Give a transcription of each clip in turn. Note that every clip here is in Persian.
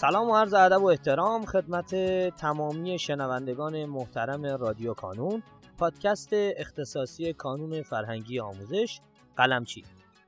سلام و عرض ادب و احترام خدمت تمامی شنوندگان محترم رادیو کانون پادکست اختصاصی کانون فرهنگی آموزش قلمچی.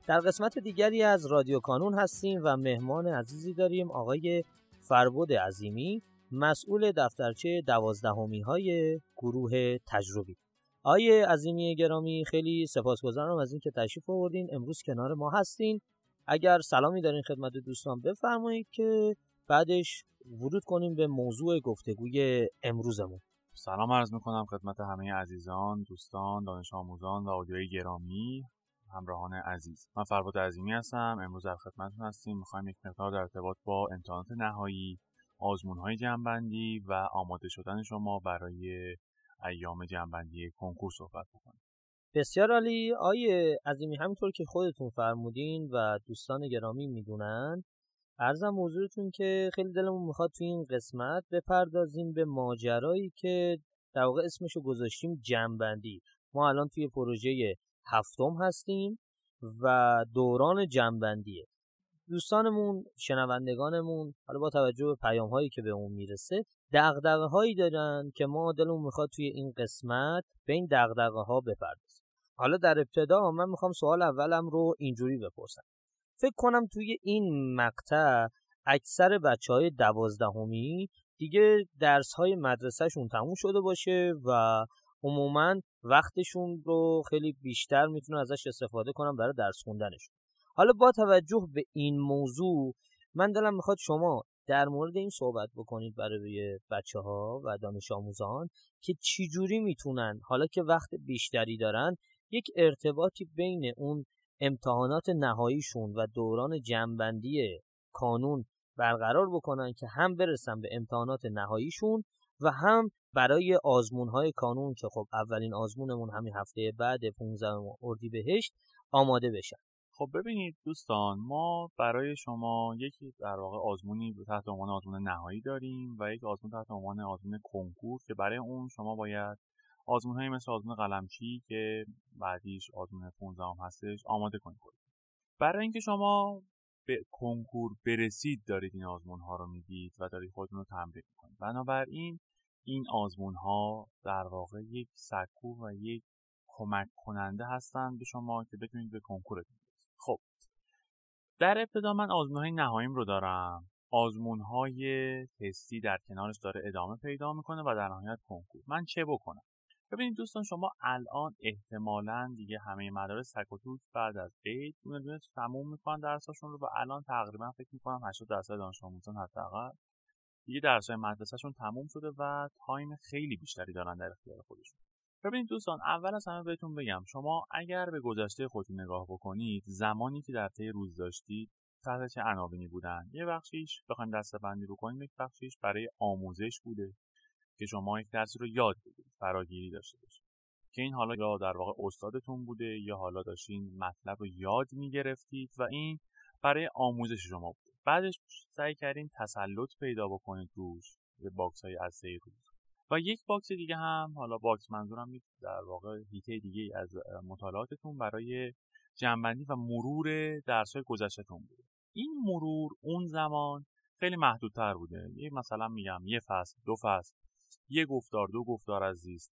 در قسمت دیگری از رادیو کانون هستیم و مهمان عزیزی داریم آقای فربود عظیمی مسئول دفترچه دوازدهمی های گروه تجربی. آقای عظیمی گرامی خیلی سپاسگزارم از اینکه تشریف آوردین. امروز کنار ما هستین. اگر سلامی دارین خدمت دوستان بفرمایید که بعدش ورود کنیم به موضوع گفتگوی امروزمون. سلام عرض می‌کنم خدمت همه عزیزان، دوستان، دانش آموزان و آدیوی گرامی همراهان عزیز. من فرباد عظیمی هستم. امروز در خدمتتون هستیم. می‌خوایم یک مقدار در ارتباط با امتحانات نهایی آزمون های جنبندی و آماده شدن شما برای ایام جنبندی کنکور صحبت بکنیم. بسیار عالی. آیه عظیمی همینطور که خودتون فرمودین و دوستان گرامی می‌دونن ارزم موضوعتون که خیلی دلمون می‌خواد تو این قسمت بپردازیم به ماجرایی که در واقع اسمشو گذاشتیم جنبندی. ما الان توی پروژه هفتم هستیم و دوران جنبندیه. دوستانمون شنوندگانمون حالا با توجه به پیام هایی که به اون می‌رسه دغدغه هایی دارن که ما دلمون می‌خواد توی این قسمت به این دغدغه ها بپردازیم. حالا در ابتدا من می‌خوام سوال اولم رو اینجوری بپرسم. فکر کنم توی این مقطع اکثر بچه های دوازدهمی دیگه درس های مدرسهشون تموم شده باشه و عموما وقتشون رو خیلی بیشتر می‌تونن ازش استفاده کنن برای درس خوندنشون. حالا با توجه به این موضوع من دلم می‌خواد شما در مورد این صحبت بکنید برای بچه ها و دانش آموزان که چجوری می‌تونن حالا که وقت بیشتری دارن یک ارتباطی بین اون امتحانات نهاییشون و دوران جنبندی کانون برقرار بکنن که هم برسن به امتحانات نهاییشون و هم برای آزمون های کانون که خب اولین آزمونمون همین هفته بعد 15 اردیبهشت آماده بشن. خب ببینید دوستان ما برای شما یکی در واقع آزمونی تحت عنوان آزمون نهایی داریم و یک آزمون تحت عنوان آزمون کنکور که برای اون شما باید آزمون هایی مثل آزمون قلمچی که بعدیش آزمون 15 هم هستش آماده کنید برای اینکه شما به کنکور برسید دارید این آزمون ها رو می‌دید و دارید خودتون رو تمرین کنید بنابراین این آزمون ها در واقع یک سکو و یک کمک کننده هستند به شما که بتونید به کنکورتون خب در ابتدا من آزمون های نهاییم رو دارم. آزمون های تستی در کنارش داره ادامه پیدا می‌کنه و در نهایت کنکور. من چه بکنم؟ ببینید دوستان شما الان احتمالا دیگه همه مدارس تک بعد از عید دونه دونه تموم می‌کنن درساشون رو. و الان تقریبا فکر می‌کنم 80 درصد دانش آموزان حداقل دیگه درسای مدرسهشون تموم شده و تایم خیلی بیشتری دارن در اختیار خودشون. ببینید دوستان اول از همه بهتون بگم شما اگر به گذشته خودتون نگاه بکنید زمانی که در طی روز داشتید تحت چه عناوینی بودن؟ یه بخشیش بخوایم دستبندی بکنیم یک بخشیش برای آموزش بوده. که شما یک درسی رو یاد بگیرید فراگیری داشته باشید. که این حالا یا در واقع استادتون بوده یا حالا داشتین مطلب رو یاد می‌گرفتید و این برای آموزش شما بوده. بعدش سعی کردین تسلط پیدا بکنید روش به box های از روز و یک box دیگه هم حالا box منظورم در واقع تیکه دیگه از مطالعاتتون برای جمعبندی و مرور درس های گذشتهتون بوده. این مرور اون زمان خیلی محدودتر بوده. یه مثلا میگم یه فصل دو فصل. یه گفتار دو گفتار از زیست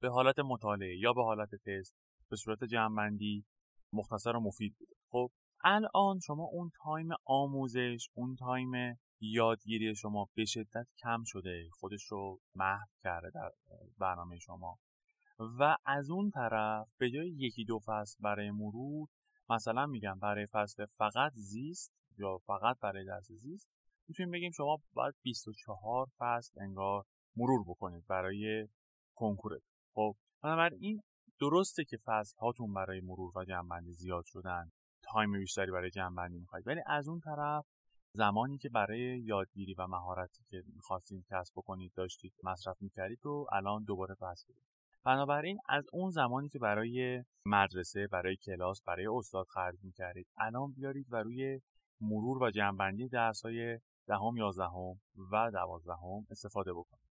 به حالت مطالعه یا به حالت تست به صورت جمعبندی مختصر و مفید بوده. خب الان شما اون time آموزش اون time یادگیری شما به شدت کم شده خودش رو محو کرده در برنامه شما. و از اون طرف به جای یکی دو فصل برای مرور مثلا میگم برای فصل فقط زیست یا فقط برای درس زیست می‌تونیم بگیم شما باید 24 فصل انگار مرور بکنید برای کنکورت خب بنابراین درسته که فصل هاتون برای مرور و جنبندی زیاد شدن تایم بیشتری برای جنبندی می‌خواید. ولی از اون طرف زمانی که برای یادگیری و مهارتی که می‌خواستید کسب بکنید داشتید مصرف می‌کردید رو الان دوباره پس بدید بنابراین از اون زمانی که برای مدرسه برای کلاس برای استاد خرج می‌کردید الان بیارید و روی مرور و جنبندی درسهای دهم یازدهم و دوازدهم استفاده بکنید.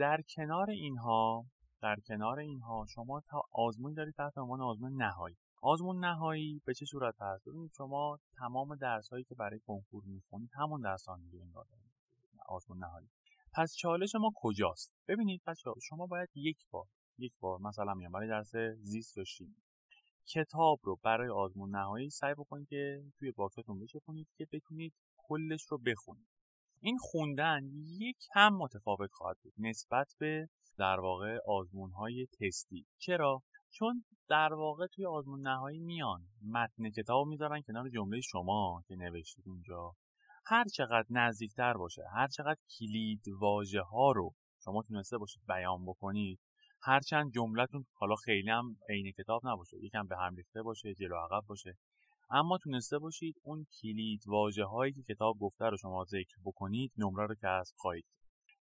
در کنار اینها در کنار اینها شما تا آزمون دارید تحت عنوان آزمون نهایی. آزمون نهایی به چه صورت هست؟ ببینید شما تمام درس هایی که برای کنکور می‌خونید همون درس ها میگه انگار آزمون نهایی. پس چالش ما کجاست؟ ببینید بچه شما باید یک بار یک بار مثلا میگم برای درس زیست و شیمی کتاب رو برای آزمون نهایی سعی بکنید که توی باکستون بچپونید که بتونید کلش رو بخونید. این خوندن یک هم متفاوت خواهد بود نسبت به در واقع آزمون های تستی. چرا؟ چون در واقع توی آزمون نهایی میان. متن کتاب می‌ذارن کنار جمله شما که نوشتید اونجا. هر چقدر نزدیکتر باشه هر چقدر کلید واژه ها رو شما تونسته باشید بیان بکنید هرچند جملتون حالا خیلی هم عین کتاب نباشه. یکم به هم ریخته باشه جلو عقب باشه. اما تونسته باشید اون کلید واژه هایی که کتاب گفته رو شما ذکر بکنید نمره رو کسب خواهید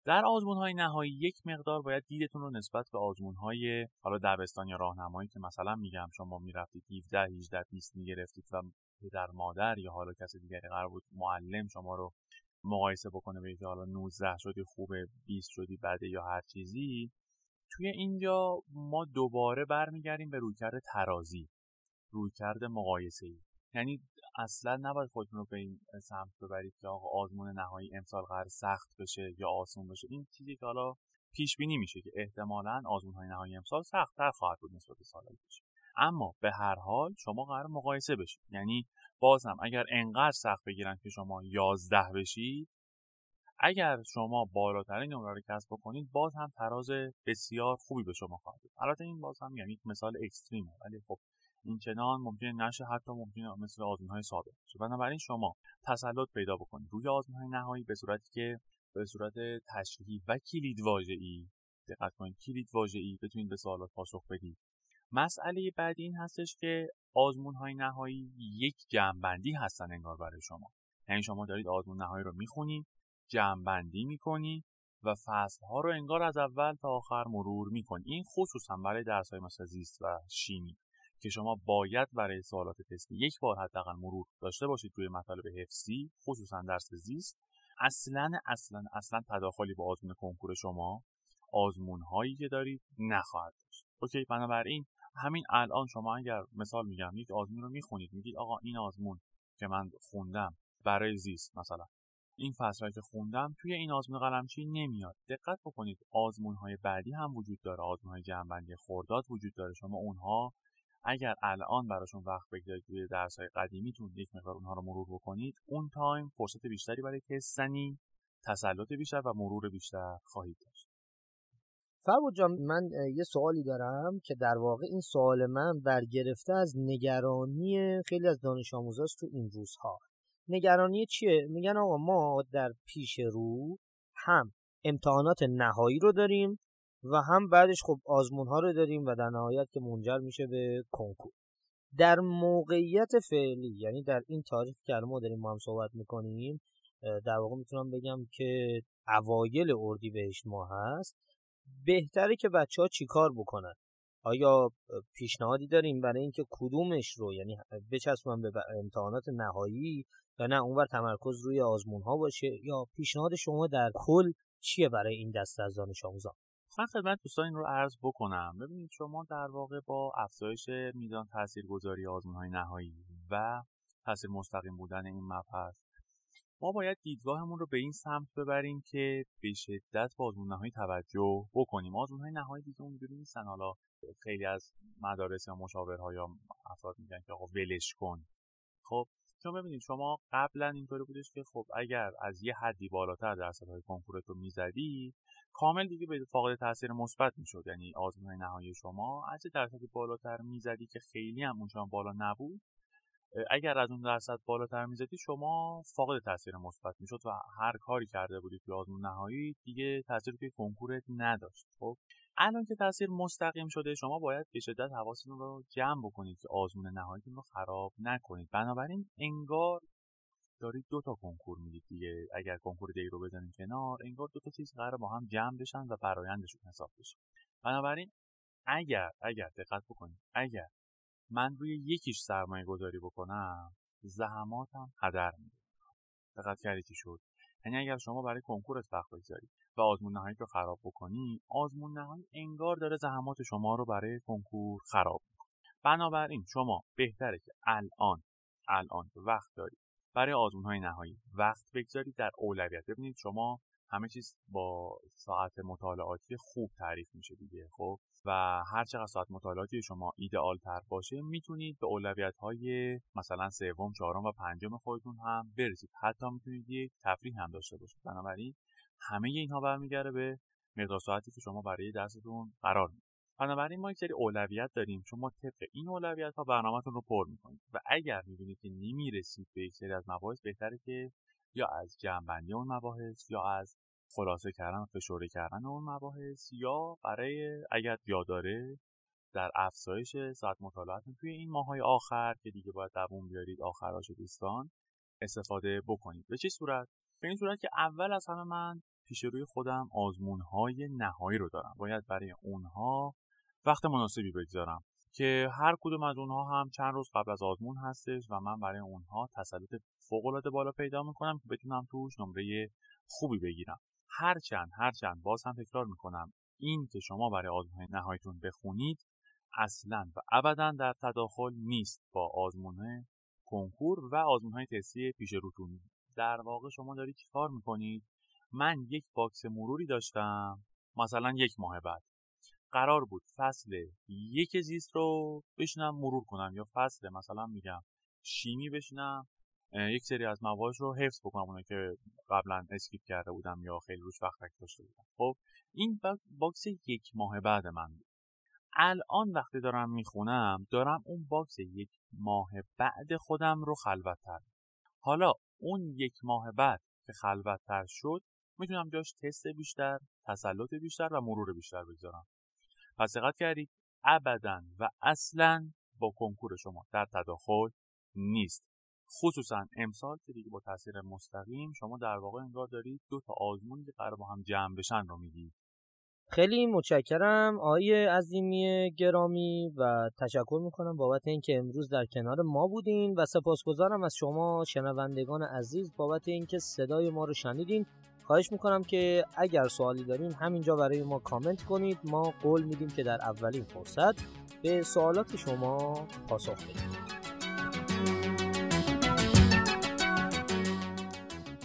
در آزمون های نهایی یک مقدار باید دیدتون رو نسبت به آزمون های حالا دبستان یا راهنمایی که مثلا میگم شما می‌رفتید 17 18 20 می‌گرفتید و پدر مادر یا حالا کسی دیگری قرار بود معلم شما رو مقایسه بکنه به حالا 19 شدی خوبه 20 شدی بده یا هر چیزی توی اینجا ما دوباره برمیگردیم به رویکرد ترازی رویکرد مقایسه ای یعنی اصلا نباید خودتون رو به این سمت ببرید که آقا آزمون نهایی امسال قرار سخت بشه یا آسون بشه. این چیزی که حالا پیش بینی میشه که احتمالا آزمون های نهایی امسال سختتر خواهد بود نسبت به سالهای پیش. اما به هر حال شما قرار مقایسه بشید. یعنی بازم اگر انقدر سخت بگیرن که شما 11 بشید اگر شما بالاترین نمره رو کسب بکنید باز هم تراز بسیار خوبی به شما خواهد بود. البته این باز هم یعنی مثال اکستریمه. ولی خب این چنان ممکنه نشه حتی ممکنه مثل آزمون های بشه بنابراین شما تسلط پیدا بکنید. روی آزمون های نهایی به صورتی که به صورت تشریحی و کلید واژه‌ای دقت کنید کلید واژه‌ای بتونید به سوالات پاسخ بدید. مسئله بعدی این هستش که آزمون های نهایی یک جمعبندی هستن انگار برای شما. یعنی شما دارید آزمون نهایی رو می‌خونید جمعبندی می‌کنی و فصل ها رو انگار از اول تا آخر مرور می‌کنی. این خصوصا برای درس های مثل زیست و شیمی. که شما باید برای سوالات تستی یک بار حداقل مرور داشته باشید توی مطالب حفظی خصوصا درس زیست. اصلا اصلا اصلا تداخلی با آزمون کنکور شما آزمون هایی که دارید نخواهد داشت. OK بنابراین همین الان شما اگر مثال میگم یک آزمون رو می‌خونید میگید آقا این آزمون که من خوندم برای زیست مثلا این فصل که خوندم توی این آزمون قلمچی نمیاد. دقت بکنید آزمون های بعدی هم وجود داره. آزمون های جمعبندی خورداد وجود داره. شما اونها اگر الان براشون وقت بگذارید توی درس های قدیمیتون یک مقدار اونها رو مرور بکنید اون time فرصت بیشتری برای تست زنی تسلط بیشتر و مرور بیشتر خواهید داشت. فربود جان من یه سوالی دارم که در واقع این سوال من برگرفته از نگرانی خیلی از دانش آموزاست تو این روزها. نگرانی چیه؟ میگن آقا ما در پیش رو هم امتحانات نهایی رو داریم و هم بعدش خب آزمون ها رو داریم و در نهایت که منجر میشه به کنکور. در موقعیت فعلی یعنی در این تاریخ که ما داریم ما هم صحبت می‌کنیم در واقع می‌تونم بگم که اوایل اردی بهش ما هست بهتره که بچه ها چیکار بکنن؟ آیا پیشنهادی داریم برای اینکه کدومش رو یعنی بچسبن به امتحانات نهایی یا نه اونور تمرکز روی آزمون ها باشه؟ یا پیشنهاد شما در کل چیه برای این دست از دانش آموزان؟ من خدمت دوستان این رو عرض بکنم. ببینید شما در واقع با افزایش میزان تاثیرگذاری آزمون های نهایی و تاثیر مستقیم بودن این مبحث ما باید دیدگاهمون رو به این سمت ببریم که به شدت به آزمون نهایی توجه بکنیم. آزمون های نهایی دیگه اونجوری نیستن. حالا خیلی از مدارس یا مشاورها یا افراد میگن که آقا ولش کن. خب چون ببینید شما قبلا اینطوری بودش که خب اگر از یه حدی بالاتر درصدهای کنکورت رو می‌زدی کامل دیگه به فاقد تاثیر مثبت می‌شد. یعنی آزمون نهایی شما از درصدی بالاتر می‌زدی که خیلی هم اونجا بالا نبود. اگر از اون درصد بالاتر می‌زدی شما فاقد تاثیر مثبت می‌شد و هر کاری کرده بودی توی آزمون نهایی دیگه تاثیر توی کنکورت نداشت. خب؟ الان که تاثیر مستقیم شده شما باید به شدت حواستون رو جمع بکنید که آزمون نهاییتون رو خراب نکنید. بنابراین انگار دارید دو تا کنکور می‌دید دیگه. اگر کنکور دی رو بزنید کنار انگار دو تا چیز قرار با هم جمع بشن و برایندشون حساب بشه. بنابراین اگر اگر دقت بکنید اگر من روی یکیش سرمایه گذاری بکنم زحماتم هدر میره دقت کردی چی شد؟ یعنی اگر شما برای کنکورت وقت بگذارید و آزمون نهایی رو خراب بکنی آزمون نهایی انگار داره زحمات شما رو برای کنکور خراب می‌کنه. بنابراین شما بهتره که الان الان وقت دارید برای آزمون های نهایی وقت بگذارید در اولویت. ببینید شما همه چیز با ساعت مطالعاتی خوب تعریف میشه دیگه خب؟ و هر چقدر ساعت مطالعاتی شما ایدئال تر باشه می‌تونید به اولویت های مثلا سوم چهارم و پنجم خودتون هم برسید. حتی می‌تونید یک تفریح هم داشته باشید. بنابراین همه اینها برمیگرده به مقدار ساعتی که شما برای درستون قرار می‌دید بنابراین ما یک سری اولویت داریم. شما طبق این اولویت ها برنامهتون رو پر می‌کنید و اگر می‌بینید که نمی‌رسید به یک سری از مباحث بهتره که یا از جمعبندی اون مباحث یا از خلاصه کردن و فشرده کردن اون مباحث یا برای اگر جا داره در افزایش ساعت مطالعاتتون توی این ماهای آخر که دیگه باید دووم بیارید آخراش دوستان استفاده بکنید. به چه صورت؟ به این صورت که اول از همه من پیش روی خودم آزمون های نهایی رو دارم. باید برای اونها وقت مناسبی بگذارم که هر کدوم از اونها هم چند روز قبل از آزمون هستش و من برای اونها تسلط فوق بالا پیدا می‌کنم که بتونم توش نمره خوبی بگیرم. هرچند هرچند باز هم تکرار می‌کنم این که شما برای آزمون نهاییتون بخونید اصلا و ابدا در تداخل نیست با آزمون کنکور و آزمون های تستی پیش روتون. در واقع شما دارید چیکار می‌کنید؟ من یک box مروری داشتم مثلا یک ماه بعد. قرار بود فصل یک زیست رو بشینم مرور کنم یا فصل مثلا میگم شیمی بشینم. یک سری از موادش رو حفظ بکنم اونه که قبلا skip کرده بودم یا خیلی روش وقت نذاشته بودم. خب این box یک ماه بعد من بود. الان وقتی دارم می‌خونم دارم اون box یک ماه بعد خودم رو خلوتتر حالا اون یک ماه بعد که خلوتتر شد می‌تونم جاش تست بیشتر تسلط بیشتر و مرور بیشتر بگذارم. پس دقت کردید ابدا و اصلا با کنکور شما در تداخل نیست. خصوصا امسال که دیگه با تاثیر مستقیم شما در واقع انگار دارید دو تا آزمونی که قرار با هم جمع بشن رو میگید خیلی متشکرم. آقای عظیمی گرامی و تشکر می‌کنم بابت اینکه امروز در کنار ما بودین و سپاسگزارم از شما شنوندگان عزیز بابت اینکه صدای ما رو شنیدین. خواهش می‌کنم که اگر سوالی دارین همینجا برای ما کامنت کنید. ما قول میدیم که در اولین فرصت به سوالات شما پاسخ بدیم.